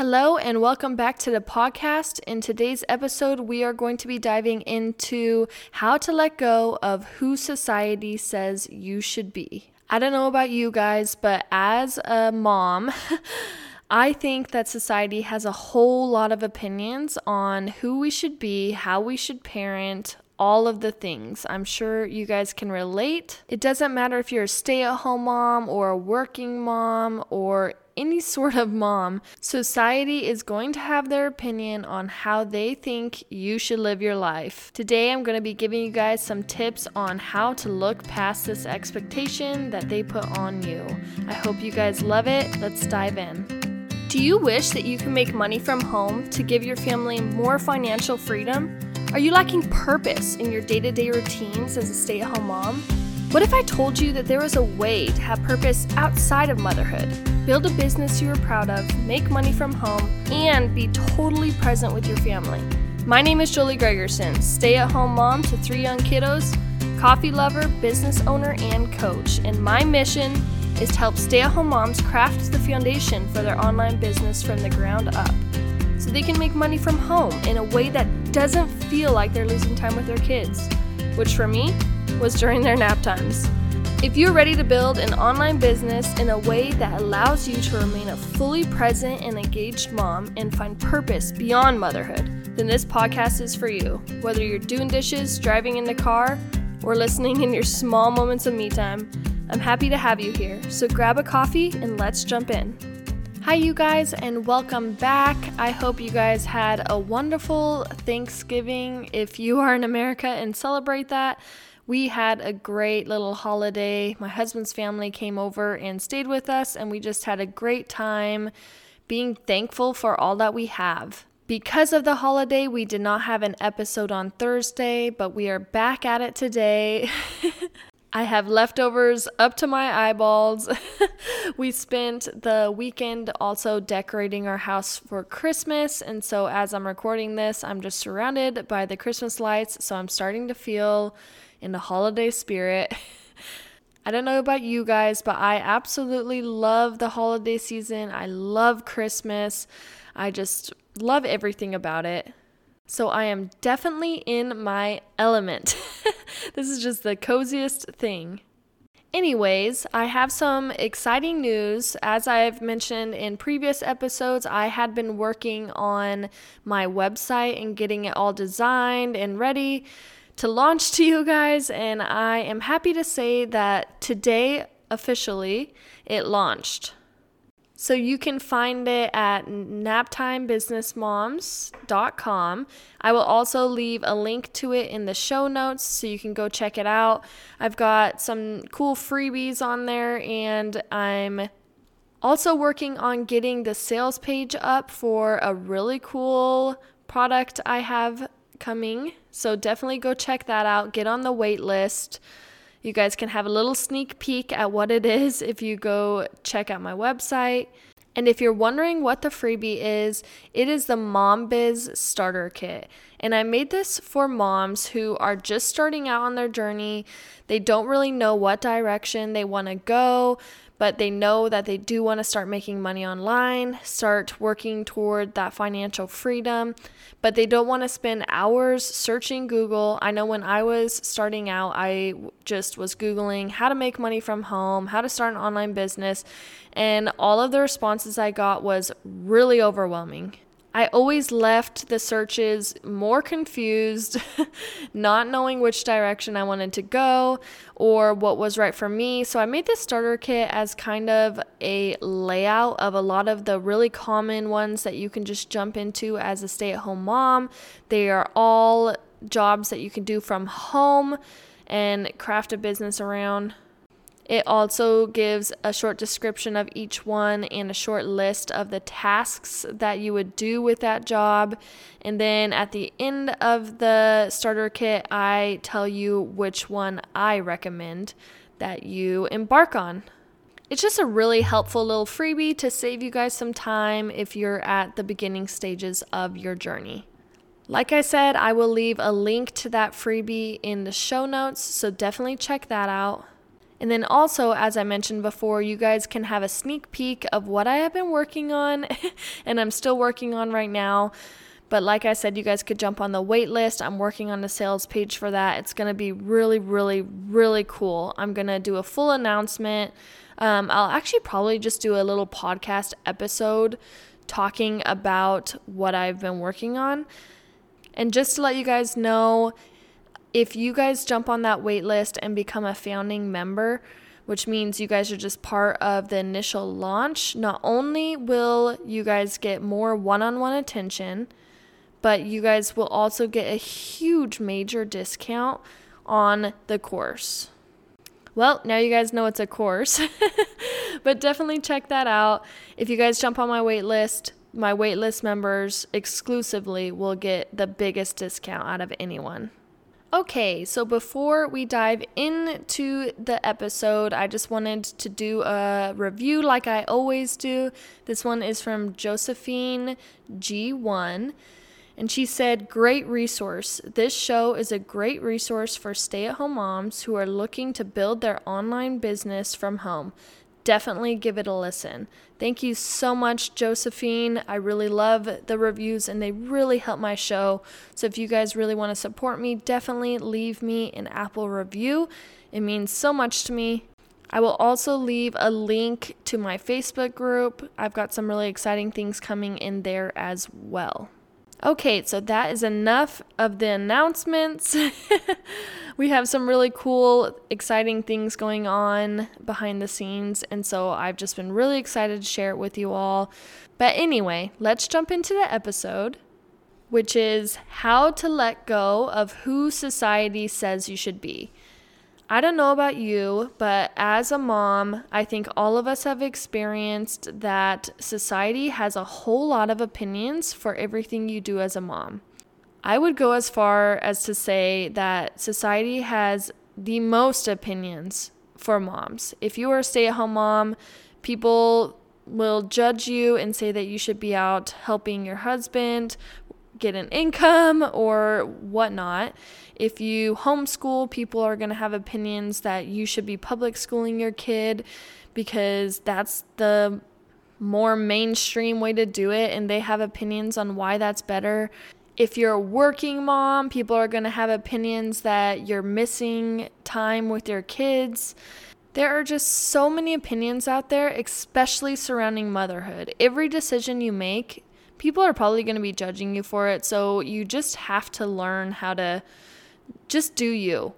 Hello, and welcome back to the podcast. In today's episode, we are going to be diving into how to let go of who society says you should be. I don't know about you guys, but as a mom, I think that society has a whole lot of opinions on who we should be, how we should parent, all of the things. I'm sure you guys can relate. It doesn't matter if you're a stay at home mom or a working mom or any sort of mom, society is going to have their opinion on how they think you should live your life. Today, I'm going to be giving you guys some tips on how to look past this expectation that they put on you. I hope you guys love it. Let's dive in. Do you wish that you can make money from home to give your family more financial freedom? Are you lacking purpose in your day to day routines as a stay at home mom? What if I told you that there was a way to have purpose outside of motherhood? Build a business you are proud of, make money from home, and be totally present with your family. My name is Jolie Gregerson, stay at home mom to three young kiddos, coffee lover, business owner, and coach. And my mission is to help stay at home moms craft the foundation for their online business from the ground up so they can make money from home in a way that doesn't feel like they're losing time with their kids, which for me was during their nap times. If you're ready to build an online business in a way that allows you to remain a fully present and engaged mom and find purpose beyond motherhood, then this podcast is for you. Whether you're doing dishes, driving in the car, or listening in your small moments of me time, I'm happy to have you here. So grab a coffee and let's jump in. Hi, you guys, and welcome back. I hope you guys had a wonderful Thanksgiving if you are in America and celebrate that. We had a great little holiday. My husband's family came over and stayed with us, and we just had a great time being thankful for all that we have. Because of the holiday, we did not have an episode on Thursday, but we are back at it today. I have leftovers up to my eyeballs. we spent the weekend also decorating our house for Christmas. And so, as I'm recording this, I'm just surrounded by the Christmas lights. So, I'm starting to feel in the holiday spirit. I don't know about you guys, but I absolutely love the holiday season. I love Christmas. I just love everything about it. So I am definitely in my element. this is just the coziest thing. Anyways, I have some exciting news. As I've mentioned in previous episodes, I had been working on my website and getting it all designed and ready to launch to you guys. And I am happy to say that today, officially, it launched. So you can find it at naptimebusinessmoms.com. I will also leave a link to it in the show notes so you can go check it out. I've got some cool freebies on there and I'm also working on getting the sales page up for a really cool product I have coming. So definitely go check that out. Get on the wait list. You guys can have a little sneak peek at what it is if you go check out my website. And if you're wondering what the freebie is, it is the Mom Biz Starter Kit. And I made this for moms who are just starting out on their journey. They don't really know what direction they want to go, but they know that they do want to start making money online, start working toward that financial freedom, but they don't want to spend hours searching Google. I know when I was starting out, I just was Googling how to make money from home, how to start an online business, and all of the responses I got was really overwhelming. I always left the searches more confused, not knowing which direction I wanted to go or what was right for me. So I made this starter kit as kind of a layout of a lot of the really common ones that you can just jump into as a stay at home mom. They are all jobs that you can do from home and craft a business around. It also gives a short description of each one and a short list of the tasks that you would do with that job. And then at the end of the starter kit, I tell you which one I recommend that you embark on. It's just a really helpful little freebie to save you guys some time if you're at the beginning stages of your journey. Like I said, I will leave a link to that freebie in the show notes, so definitely check that out. And then also, as I mentioned before, you guys can have a sneak peek of what I have been working on and I'm still working on right now. But like I said, you guys could jump on the wait list. I'm working on the sales page for that. It's going to be really, really, really cool. I'm going to do a full announcement. Um, I'll actually probably just do a little podcast episode talking about what I've been working on. And just to let you guys know, if you guys jump on that wait list and become a founding member, which means you guys are just part of the initial launch, not only will you guys get more one on one attention, but you guys will also get a huge major discount on the course. Well, now you guys know it's a course, but definitely check that out. If you guys jump on my wait list, my waitlist members exclusively will get the biggest discount out of anyone. Okay, so before we dive into the episode, I just wanted to do a review like I always do. This one is from Josephine G1. And she said, Great resource. This show is a great resource for stay at home moms who are looking to build their online business from home definitely give it a listen. Thank you so much, Josephine. I really love the reviews and they really help my show. So if you guys really want to support me, definitely leave me an Apple review. It means so much to me. I will also leave a link to my Facebook group. I've got some really exciting things coming in there as well. Okay, so that is enough of the announcements. we have some really cool, exciting things going on behind the scenes, and so I've just been really excited to share it with you all. But anyway, let's jump into the episode, which is how to let go of who society says you should be. I don't know about you, but as a mom, I think all of us have experienced that society has a whole lot of opinions for everything you do as a mom. I would go as far as to say that society has the most opinions for moms. If you are a stay at home mom, people will judge you and say that you should be out helping your husband get an income or whatnot. If you homeschool, people are going to have opinions that you should be public schooling your kid because that's the more mainstream way to do it, and they have opinions on why that's better. If you're a working mom, people are going to have opinions that you're missing time with your kids. There are just so many opinions out there, especially surrounding motherhood. Every decision you make people are probably going to be judging you for it. So you just have to learn how to just do you.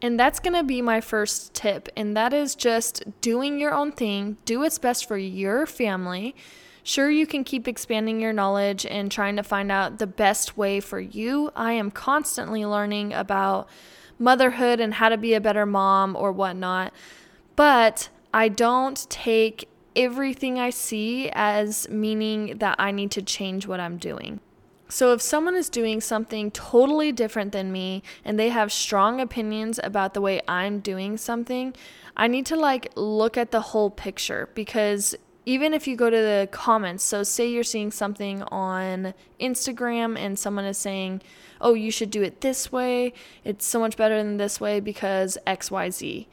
And that's going to be my first tip. And that is just doing your own thing, do what's best for your family. Sure, you can keep expanding your knowledge and trying to find out the best way for you. I am constantly learning about motherhood and how to be a better mom or whatnot. But I don't take everything I see as meaning that I need to change what I'm doing. So, if someone is doing something totally different than me and they have strong opinions about the way I'm doing something, I need to like look at the whole picture because even if you go to the comments, so say you're seeing something on Instagram and someone is saying, oh, you should do it this way, it's so much better than this way because XYZ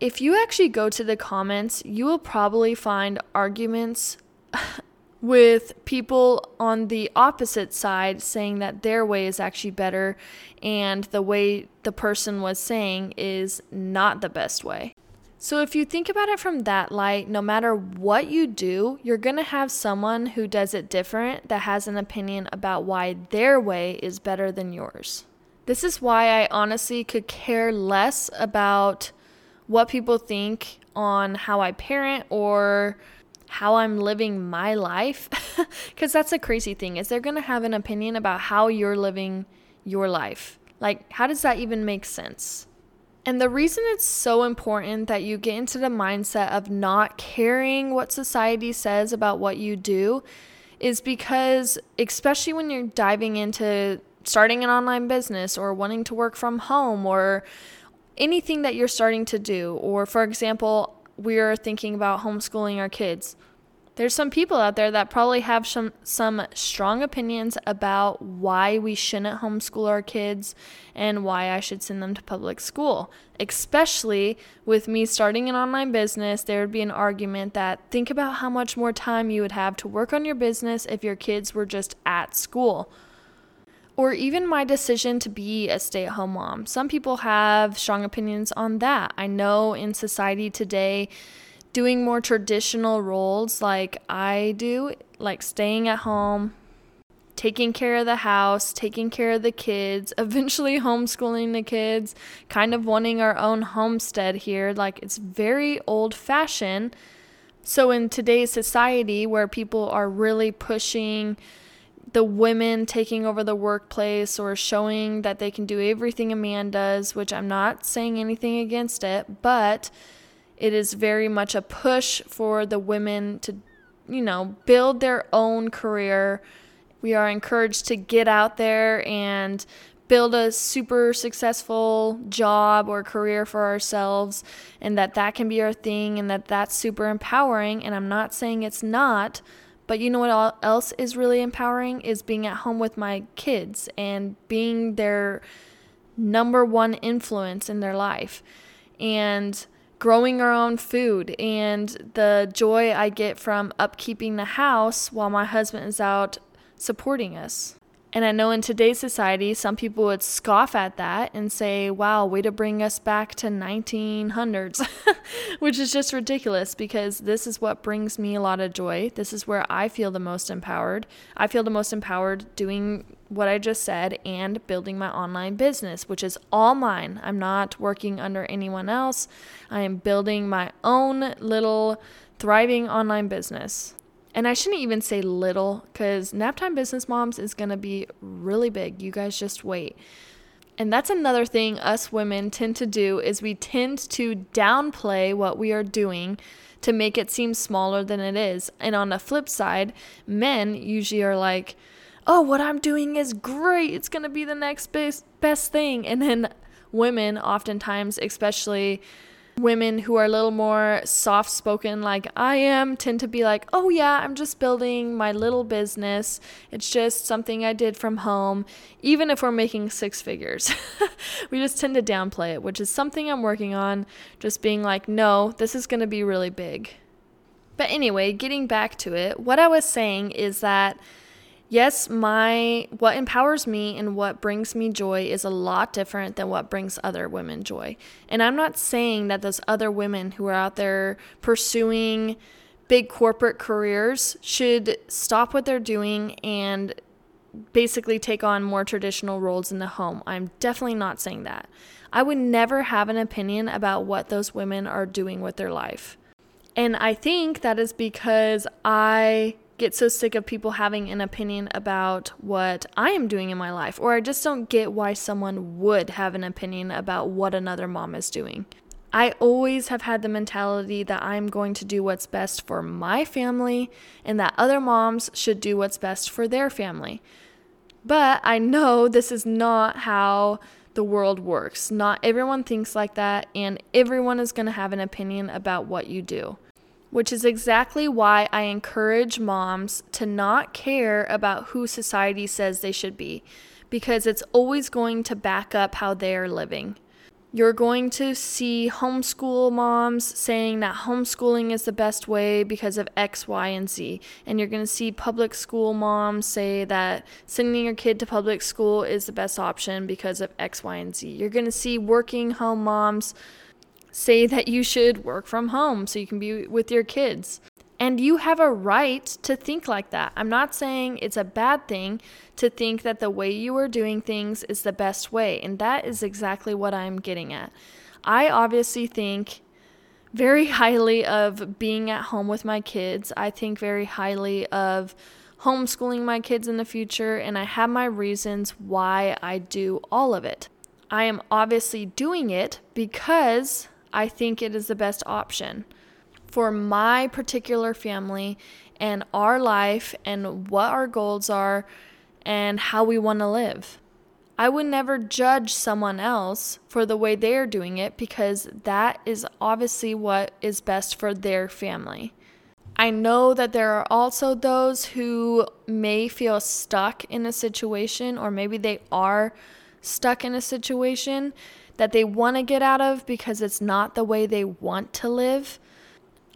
if you actually go to the comments, you will probably find arguments with people on the opposite side saying that their way is actually better and the way the person was saying is not the best way. So, if you think about it from that light, no matter what you do, you're going to have someone who does it different that has an opinion about why their way is better than yours. This is why I honestly could care less about what people think on how I parent or how I'm living my life because that's a crazy thing is they're going to have an opinion about how you're living your life. Like how does that even make sense? And the reason it's so important that you get into the mindset of not caring what society says about what you do is because especially when you're diving into starting an online business or wanting to work from home or anything that you're starting to do, or for example, we're thinking about homeschooling our kids. There's some people out there that probably have some some strong opinions about why we shouldn't homeschool our kids and why I should send them to public school. Especially with me starting an online business, there would be an argument that think about how much more time you would have to work on your business if your kids were just at school. Or even my decision to be a stay at home mom. Some people have strong opinions on that. I know in society today, doing more traditional roles like I do, like staying at home, taking care of the house, taking care of the kids, eventually homeschooling the kids, kind of wanting our own homestead here. Like it's very old fashioned. So, in today's society where people are really pushing the women taking over the workplace or showing that they can do everything a man does, which I'm not saying anything against it, but it is very much a push for the women to, you know, build their own career. We are encouraged to get out there and build a super successful job or career for ourselves and that that can be our thing and that that's super empowering and I'm not saying it's not but you know what else is really empowering is being at home with my kids and being their number one influence in their life and growing our own food and the joy I get from upkeeping the house while my husband is out supporting us. And I know in today's society, some people would scoff at that and say, wow, way to bring us back to 1900s, which is just ridiculous because this is what brings me a lot of joy. This is where I feel the most empowered. I feel the most empowered doing what I just said and building my online business, which is all mine. I'm not working under anyone else. I am building my own little thriving online business. And I shouldn't even say little because Naptime Business Moms is going to be really big. You guys just wait. And that's another thing us women tend to do is we tend to downplay what we are doing to make it seem smaller than it is. And on the flip side, men usually are like, "Oh, what I'm doing is great. It's going to be the next best best thing." And then women oftentimes, especially women who are a little more soft spoken, like I am, tend to be like, oh, yeah, I'm just building my little business. It's just something I did from home, even if we're making six figures. we just tend to downplay it, which is something I'm working on, just being like, no, this is going to be really big. But anyway, getting back to it, what I was saying is that yes, my what empowers me and what brings me joy is a lot different than what brings other women joy. And I'm not saying that those other women who are out there pursuing big corporate careers should stop what they're doing and basically take on more traditional roles in the home. I'm definitely not saying that. I would never have an opinion about what those women are doing with their life. And I think that is because I get so sick of people having an opinion about what I am doing in my life, or I just don't get why someone would have an opinion about what another mom is doing. I always have had the mentality that I'm going to do what's best for my family and that other moms should do what's best for their family. But I know this is not how the world works. Not everyone thinks like that, and everyone is going to have an opinion about what you do which is exactly why I encourage moms to not care about who society says they should be, because it's always going to back up how they are living. You're going to see homeschool moms saying that homeschooling is the best way because of X, Y, and Z. And you're going to see public school moms say that sending your kid to public school is the best option because of X, Y, and Z. You're going to see working home moms say that you should work from home so you can be with your kids. And you have a right to think like that. I'm not saying it's a bad thing to think that the way you are doing things is the best way. And that is exactly what I'm getting at. I obviously think very highly of being at home with my kids. I think very highly of homeschooling my kids in the future. And I have my reasons why I do all of it. I am obviously doing it because I think it is the best option for my particular family and our life and what our goals are and how we want to live. I would never judge someone else for the way they are doing it because that is obviously what is best for their family. I know that there are also those who may feel stuck in a situation, or maybe they are stuck in a situation that they want to get out of because it's not the way they want to live.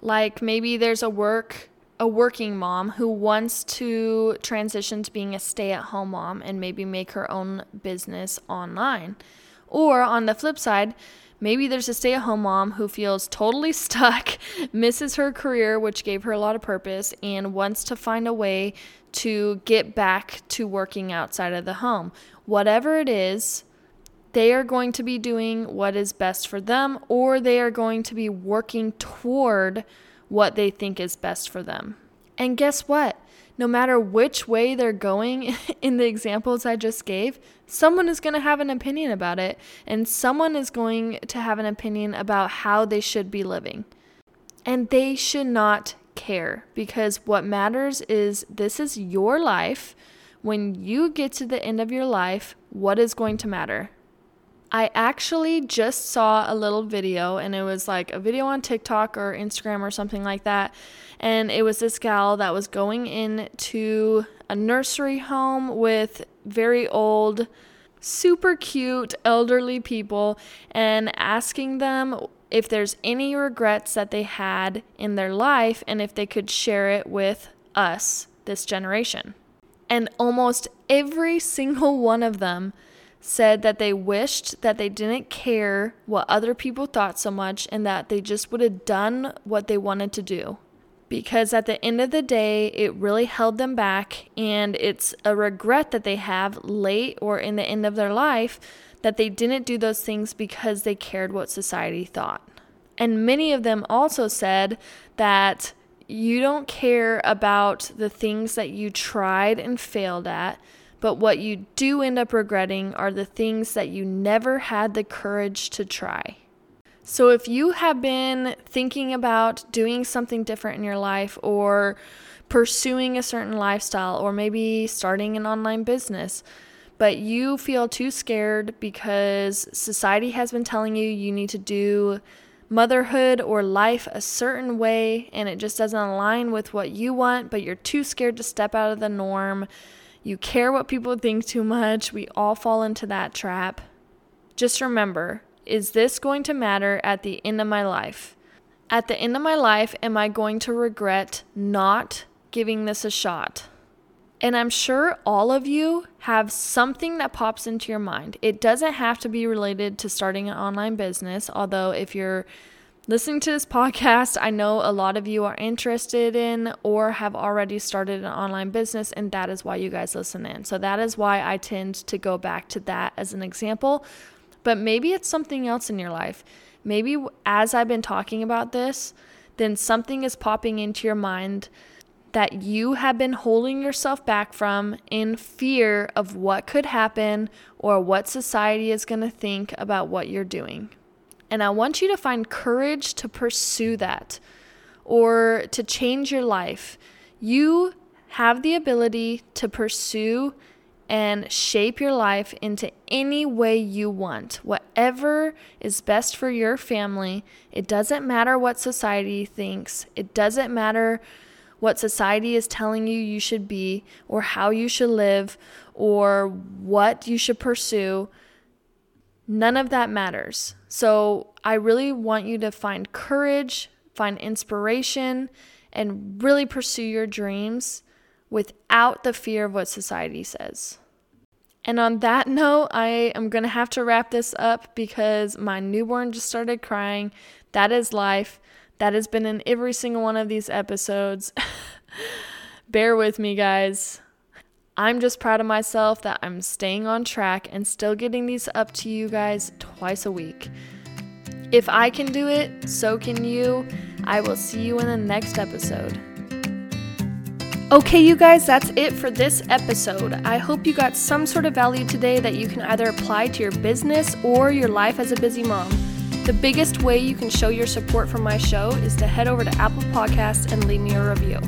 Like maybe there's a work a working mom who wants to transition to being a stay-at-home mom and maybe make her own business online. Or on the flip side, Maybe there's a stay at home mom who feels totally stuck, misses her career, which gave her a lot of purpose, and wants to find a way to get back to working outside of the home. Whatever it is, they are going to be doing what is best for them, or they are going to be working toward what they think is best for them. And guess what? no matter which way they're going in the examples I just gave, someone is going to have an opinion about it, and someone is going to have an opinion about how they should be living. And they should not care because what matters is this is your life. When you get to the end of your life, what is going to matter? I actually just saw a little video, and it was like a video on TikTok or Instagram or something like that. And it was this gal that was going into a nursery home with very old, super cute elderly people and asking them if there's any regrets that they had in their life and if they could share it with us, this generation. And almost every single one of them said that they wished that they didn't care what other people thought so much and that they just would have done what they wanted to do. Because at the end of the day, it really held them back, and it's a regret that they have late or in the end of their life that they didn't do those things because they cared what society thought. And many of them also said that you don't care about the things that you tried and failed at but what you do end up regretting are the things that you never had the courage to try. So if you have been thinking about doing something different in your life or pursuing a certain lifestyle or maybe starting an online business, but you feel too scared because society has been telling you you need to do motherhood or life a certain way and it just doesn't align with what you want, but you're too scared to step out of the norm you care what people think too much. We all fall into that trap. Just remember is this going to matter at the end of my life? At the end of my life, am I going to regret not giving this a shot? And I'm sure all of you have something that pops into your mind. It doesn't have to be related to starting an online business, although, if you're listening to this podcast, I know a lot of you are interested in or have already started an online business, and that is why you guys listen in. So, that is why I tend to go back to that as an example. But maybe it's something else in your life. Maybe as I've been talking about this, then something is popping into your mind that you have been holding yourself back from in fear of what could happen or what society is going to think about what you're doing. And I want you to find courage to pursue that or to change your life. You have the ability to pursue and shape your life into any way you want, whatever is best for your family. It doesn't matter what society thinks, it doesn't matter what society is telling you you should be, or how you should live, or what you should pursue. None of that matters. So I really want you to find courage, find inspiration, and really pursue your dreams without the fear of what society says. And on that note, I am going to have to wrap this up because my newborn just started crying. That is life. That has been in every single one of these episodes. Bear with me, guys. I'm just proud of myself that I'm staying on track and still getting these up to you guys twice a week. If I can do it, so can you. I will see you in the next episode. Okay, you guys, that's it for this episode. I hope you got some sort of value today that you can either apply to your business or your life as a busy mom. The biggest way you can show your support for my show is to head over to Apple Podcasts and leave me a review.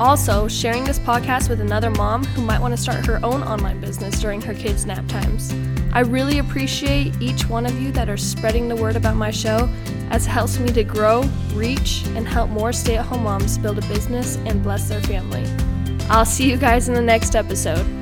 Also, sharing this podcast with another mom who might want to start her own online business during her kids' nap times. I really appreciate each one of you that are spreading the word about my show. as it helps me to grow, reach, and help more stay at home moms build a business and bless their family. I'll see you guys in the next episode.